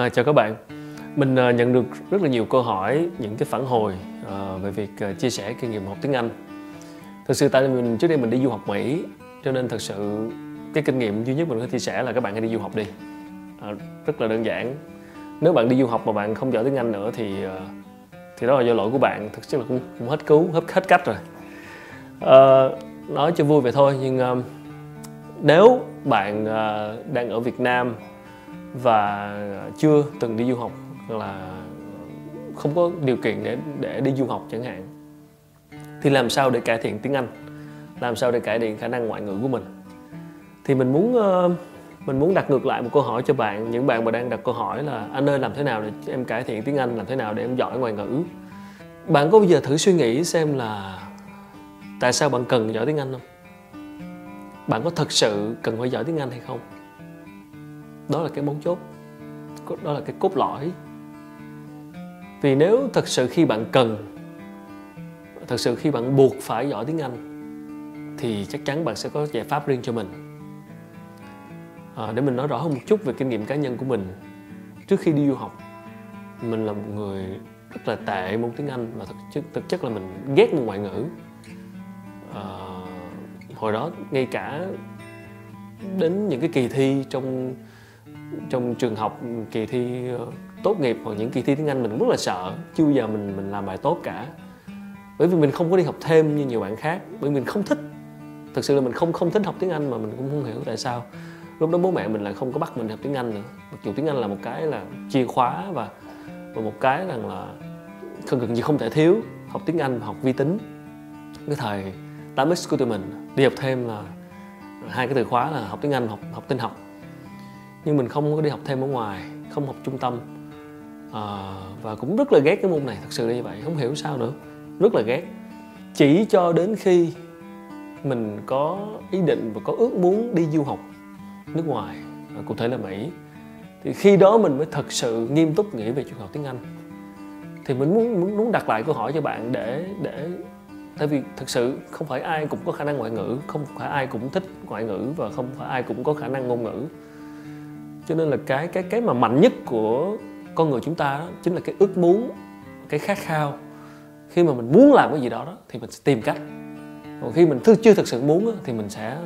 À, chào các bạn. Mình uh, nhận được rất là nhiều câu hỏi, những cái phản hồi uh, về việc uh, chia sẻ kinh nghiệm học tiếng Anh. Thực sự tại mình trước đây mình đi du học Mỹ, cho nên thật sự cái kinh nghiệm duy nhất mình có chia sẻ là các bạn hãy đi du học đi. Uh, rất là đơn giản. Nếu bạn đi du học mà bạn không giỏi tiếng Anh nữa thì uh, thì đó là do lỗi của bạn. Thực sự là cũng, cũng hết cứu, hết hết cách rồi. Uh, nói cho vui vậy thôi nhưng uh, nếu bạn uh, đang ở Việt Nam và chưa từng đi du học là không có điều kiện để để đi du học chẳng hạn. Thì làm sao để cải thiện tiếng Anh? Làm sao để cải thiện khả năng ngoại ngữ của mình? Thì mình muốn uh, mình muốn đặt ngược lại một câu hỏi cho bạn. Những bạn mà đang đặt câu hỏi là anh ơi làm thế nào để em cải thiện tiếng Anh? Làm thế nào để em giỏi ngoại ngữ? Bạn có bao giờ thử suy nghĩ xem là tại sao bạn cần giỏi tiếng Anh không? Bạn có thật sự cần phải giỏi tiếng Anh hay không? Đó là cái mấu chốt. Đó là cái cốt lõi. Vì nếu thật sự khi bạn cần thật sự khi bạn buộc phải giỏi tiếng anh thì chắc chắn bạn sẽ có giải pháp riêng cho mình. À, để mình nói rõ hơn một chút về kinh nghiệm cá nhân của mình. Trước khi đi du học mình là một người rất là tệ môn tiếng anh và thực chất thực chất là mình ghét môn ngoại ngữ. À, hồi đó ngay cả đến những cái kỳ thi trong trong trường học ừ, kỳ thi ờ, tốt nghiệp hoặc những kỳ thi tiếng Anh mình rất là sợ, chưa bao giờ mình mình làm bài tốt cả. Bởi vì mình không có đi học thêm như nhiều bạn khác, bởi vì mình không thích. Thực sự là mình không không thích học tiếng Anh mà mình cũng không hiểu tại sao. Lúc đó bố mẹ mình lại không có bắt mình học tiếng Anh nữa. Mặc dù tiếng Anh là một cái là chìa khóa và và một cái rằng là không gần như không thể thiếu, học tiếng Anh và học vi tính. Cái thời 8x của tụi mình, đi học thêm là hai cái từ khóa là học tiếng Anh, học học tin học nhưng mình không có đi học thêm ở ngoài không học trung tâm. À, và cũng rất là ghét cái môn này thật sự là như vậy không hiểu sao nữa. Rất là ghét. Chỉ cho đến khi mình có ý định và có ước muốn đi du học nước ngoài à, cụ thể là mỹ thì khi đó mình mới thật sự nghiêm túc nghĩ về chuyện học tiếng anh. Thì mình muốn muốn, muốn đặt lại câu hỏi cho bạn để để tại vì thực sự không phải ai cũng có khả năng ngoại ngữ không phải ai cũng thích ngoại ngữ và không phải ai cũng có khả năng ngôn ngữ cho nên là cái cái cái mà mạnh nhất của con người chúng ta đó chính là cái ước muốn cái khát khao. Khi mà mình muốn làm cái gì đó, đó thì mình sẽ tìm cách. Còn khi mình chưa thực sự muốn đó, thì mình sẽ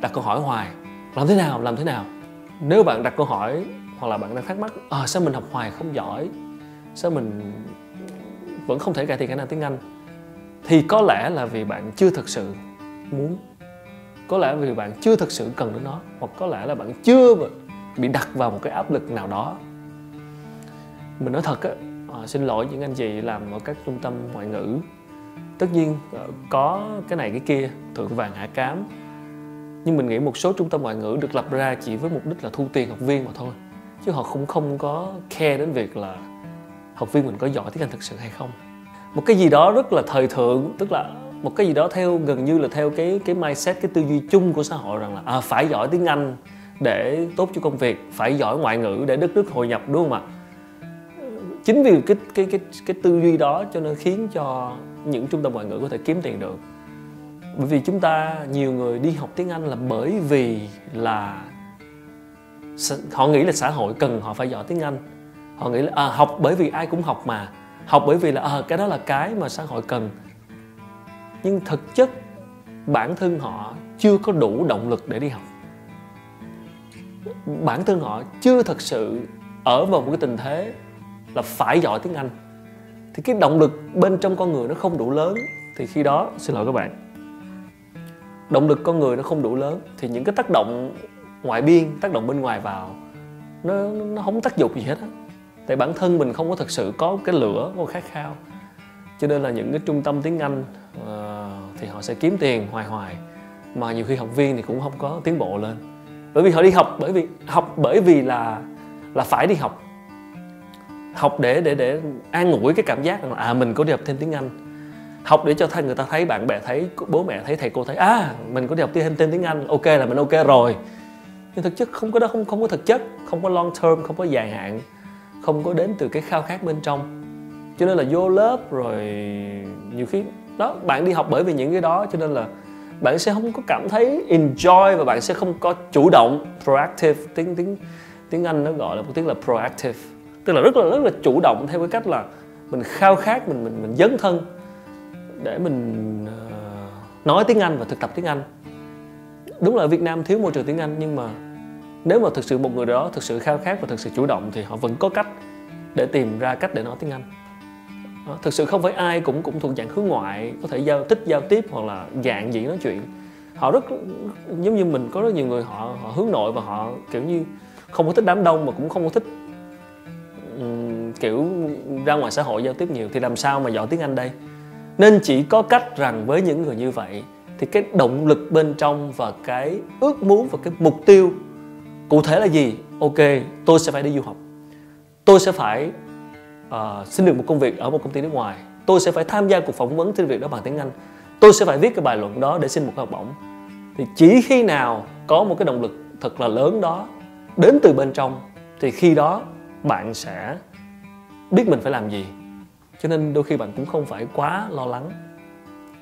đặt câu hỏi hoài. Làm thế nào làm thế nào? Nếu bạn đặt câu hỏi hoặc là bạn đang thắc mắc à, sao mình học hoài không giỏi? Sao mình vẫn không thể cải thiện khả năng tiếng anh? Thì có lẽ là vì bạn chưa thực sự muốn. Có lẽ vì bạn chưa thực sự cần đến nó hoặc có lẽ là bạn chưa bị đặt vào một cái áp lực nào đó. Mình nói thật á à, xin lỗi những anh chị làm ở các trung tâm ngoại ngữ. Tất nhiên ờ, có cái này cái kia thượng vàng hạ cám. Nhưng mình nghĩ một số trung tâm ngoại ngữ được lập ra chỉ với mục đích là thu tiền học viên mà thôi. Chứ họ cũng không có care đến việc là học viên mình có giỏi tiếng anh thực sự hay không. Một cái gì đó rất là thời thượng tức là một cái gì đó theo gần như là theo cái cái mindset cái tư duy chung của xã hội rằng là à, phải giỏi tiếng anh để tốt cho công việc phải giỏi ngoại ngữ để đất nước hội nhập đúng không ạ? Chính vì cái cái cái cái tư duy đó cho nên khiến cho những trung tâm ngoại ngữ có thể kiếm tiền được. Bởi vì chúng ta nhiều người đi học tiếng Anh là bởi vì là họ nghĩ là xã hội cần họ phải giỏi tiếng Anh. Họ nghĩ là à, học bởi vì ai cũng học mà. Học bởi vì là à, cái đó là cái mà xã hội cần. Nhưng thực chất bản thân họ chưa có đủ động lực để đi học bản thân họ chưa thật sự ở vào một cái tình thế là phải giỏi tiếng Anh. Thì cái động lực bên trong con người nó không đủ lớn thì khi đó xin lỗi các bạn động lực con người nó không đủ lớn thì những cái tác động ngoại biên tác động bên ngoài vào nó nó không tác dụng gì hết á. Tại bản thân mình không có thực sự có cái lửa có khát khao. Cho nên là những cái trung tâm tiếng Anh uh, thì họ sẽ kiếm tiền hoài hoài mà nhiều khi học viên thì cũng không có tiến bộ lên bởi vì họ đi học bởi vì, học bởi vì là là phải đi học. Học để để để an ủi cái cảm giác là à mình có đi học thêm tiếng Anh. Học để cho người ta thấy, bạn bè thấy bố mẹ thấy, thầy cô thấy à mình có đi học thêm thêm tiếng Anh, ok là mình ok rồi. Nhưng thực chất không có đó, không không có thực chất, không có long term, không có dài hạn, không có đến từ cái khao khát bên trong. Cho nên là vô lớp rồi nhiều khi, đó, bạn đi học bởi vì những cái đó, cho nên là bạn sẽ không có cảm thấy enjoy và bạn sẽ không có chủ động proactive. Tiếng tiếng tiếng anh nó gọi là một tiếng là proactive. Tức là rất là rất là chủ động theo cái cách là mình khao khát mình mình mình dấn thân để mình uh, nói tiếng anh và thực tập tiếng anh. Đúng là ở việt nam thiếu môi trường tiếng anh nhưng mà nếu mà thực sự một người đó thực sự khao khát và thực sự chủ động thì họ vẫn có cách để tìm ra cách để nói tiếng anh. Ờ, thực sự không phải ai cũng cũng thuộc dạng hướng ngoại có thể giao thích giao tiếp hoặc là dạng gì nói chuyện. Họ rất giống như mình có rất nhiều người họ họ hướng nội và họ kiểu như không có thích đám đông mà cũng không có thích um, kiểu ra ngoài xã hội giao tiếp nhiều. Thì làm sao mà giỏi tiếng Anh đây? Nên chỉ có cách rằng với những người như vậy thì cái động lực bên trong và cái ước muốn và cái mục tiêu cụ thể là gì? Ok tôi sẽ phải đi du học. Tôi sẽ phải uh, xin được một công việc ở một công ty nước ngoài. Tôi sẽ phải tham gia cuộc phỏng vấn xin việc đó bằng tiếng anh. Tôi sẽ phải viết cái bài luận đó để xin một cái học bổng. Thì chỉ khi nào có một cái động lực thật là lớn đó đến từ bên trong thì khi đó bạn sẽ biết mình phải làm gì. Cho nên đôi khi bạn cũng không phải quá lo lắng.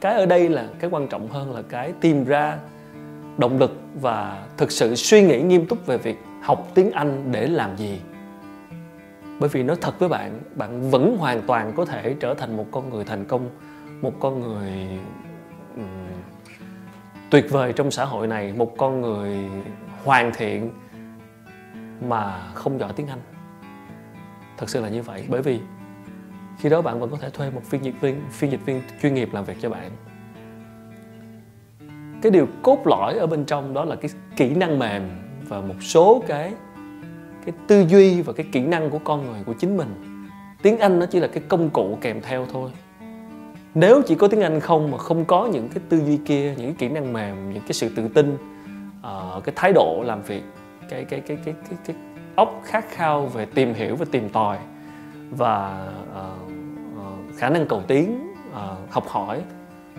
Cái ở đây là cái quan trọng hơn là cái tìm ra động lực và thực sự suy nghĩ nghiêm túc về việc học tiếng anh để làm gì bởi vì nói thật với bạn bạn vẫn hoàn toàn có thể trở thành một con người thành công một con người um, tuyệt vời trong xã hội này một con người hoàn thiện mà không giỏi tiếng anh. Thật sự là như vậy. Bởi vì khi đó bạn vẫn có thể thuê một phiên dịch viên phiên dịch viên chuyên nghiệp làm việc cho bạn. Cái điều cốt lõi ở bên trong đó là cái kỹ năng mềm và một số cái cái tư duy và cái kỹ năng của con người của chính mình. Tiếng anh nó chỉ là cái công cụ kèm theo thôi. Nếu chỉ có tiếng anh không mà không có những cái tư duy kia những cái kỹ năng mềm những cái sự tự tin uh, cái thái độ làm việc cái cái cái cái cái cái óc khát khao về tìm hiểu và tìm tòi và uh, uh, khả năng cầu tiến uh, học hỏi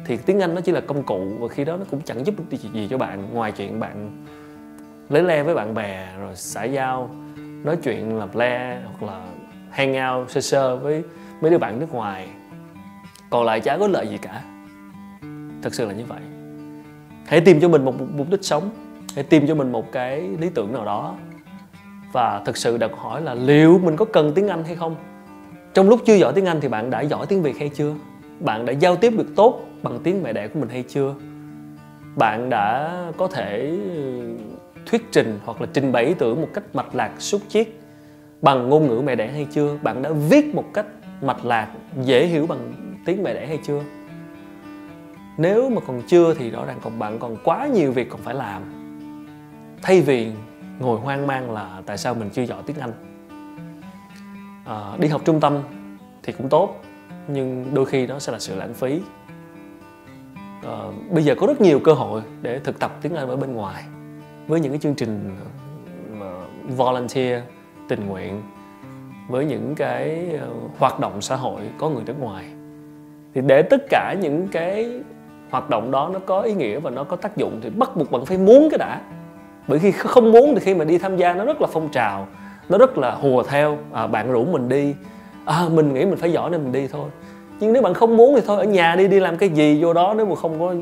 thì tiếng Anh nó chỉ là công cụ và khi đó nó cũng chẳng giúp được gì cho bạn ngoài chuyện bạn lấy le với bạn bè, rồi xã giao, nói chuyện lập le hoặc là hang out sơ sơ với mấy đứa bạn nước ngoài. Còn lại chả có lợi gì cả. Thật sự là như vậy. Hãy tìm cho mình một mục đích sống. Hãy tìm cho mình một cái lý tưởng nào đó. Và thực sự đặt hỏi là liệu mình có cần tiếng anh hay không? Trong lúc chưa giỏi tiếng anh thì bạn đã giỏi tiếng việt hay chưa? Bạn đã giao tiếp được tốt bằng tiếng mẹ đẻ của mình hay chưa? Bạn đã có thể thuyết trình hoặc là trình bày ý tưởng một cách mạch lạc xúc chiết bằng ngôn ngữ mẹ đẻ hay chưa? Bạn đã viết một cách mạch lạc dễ hiểu bằng tiếng mẹ đẻ hay chưa? Nếu mà còn chưa thì rõ ràng còn bạn còn quá nhiều việc còn phải làm. Thay vì ngồi hoang mang là tại sao mình chưa giỏi tiếng anh? À, đi học trung tâm thì cũng tốt nhưng đôi khi đó sẽ là sự lãng phí. À, bây giờ có rất nhiều cơ hội để thực tập tiếng anh ở bên ngoài với những cái chương trình volunteer tình nguyện với những cái ờ, hoạt động xã hội có người nước ngoài. Thì để tất cả những cái hoạt động đó nó có ý nghĩa và nó có tác dụng thì bắt buộc bạn phải muốn cái đã. Bởi khi không muốn thì khi mà đi tham gia nó rất là phong trào nó rất là hùa theo. À, bạn rủ mình đi. À, mình nghĩ mình phải giỏi nên mình đi thôi. Nhưng nếu bạn không muốn thì thôi ở nhà đi đi làm cái gì vô đó nếu mà không có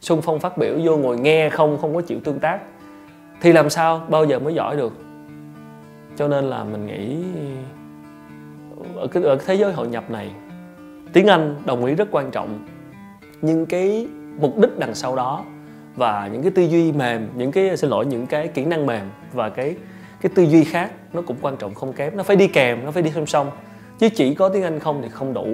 xung phong phát biểu vô ngồi nghe không không có chịu tương tác thì làm sao bao giờ mới giỏi được? Cho nên là mình nghĩ ở cái, ở cái thế giới hội nhập này tiếng anh đồng ý rất quan trọng. Nhưng cái mục đích đằng sau đó và những cái tư duy mềm những cái xin lỗi những cái kỹ năng mềm và cái cái tư duy khác nó cũng quan trọng không kém. Nó phải đi kèm nó phải đi song song. Chứ chỉ có tiếng anh không thì không đủ.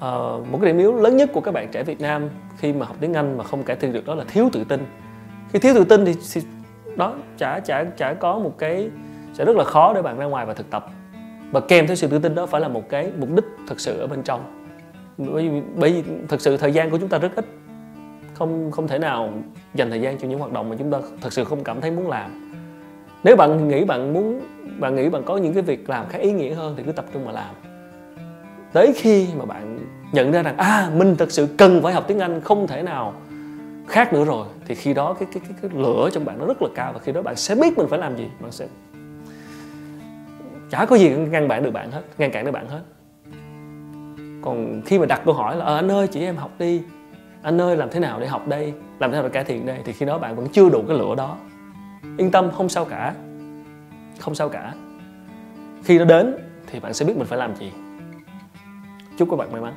À, một cái điểm yếu lớn nhất của các bạn trẻ việt nam khi mà học tiếng anh mà không cải thiện được đó là thiếu tự tin. Khi thiếu tự tin thì, thì đó chả chả chả có một cái sẽ rất là khó để bạn ra ngoài và thực tập. Và kèm theo sự tự tin đó phải là một cái mục đích thực sự ở bên trong. Bởi vì, bởi vì thực sự thời gian của chúng ta rất ít. Không không thể nào dành thời gian cho những hoạt động mà chúng ta thật sự không cảm thấy muốn làm. Nếu bạn nghĩ bạn muốn bạn nghĩ bạn có những cái việc làm khác ý nghĩa hơn thì cứ tập trung mà làm. Tới khi mà bạn nhận ra rằng à mình thật sự cần phải học tiếng anh không thể nào khác nữa rồi thì khi đó cái cái cái, cái lửa trong bạn nó rất là cao và khi đó bạn sẽ biết mình phải làm gì bạn sẽ chả có gì ngăn bạn được bạn hết ngăn cản được bạn hết. Còn khi mà đặt câu hỏi là ờ anh ơi chị em học đi anh ơi làm thế nào để học đây làm thế nào để cải thiện đây? Thì khi đó bạn vẫn chưa đủ cái lửa đó. Yên tâm không sao cả không sao cả. Khi nó đến thì bạn sẽ biết mình phải làm gì. Chúc các bạn may mắn.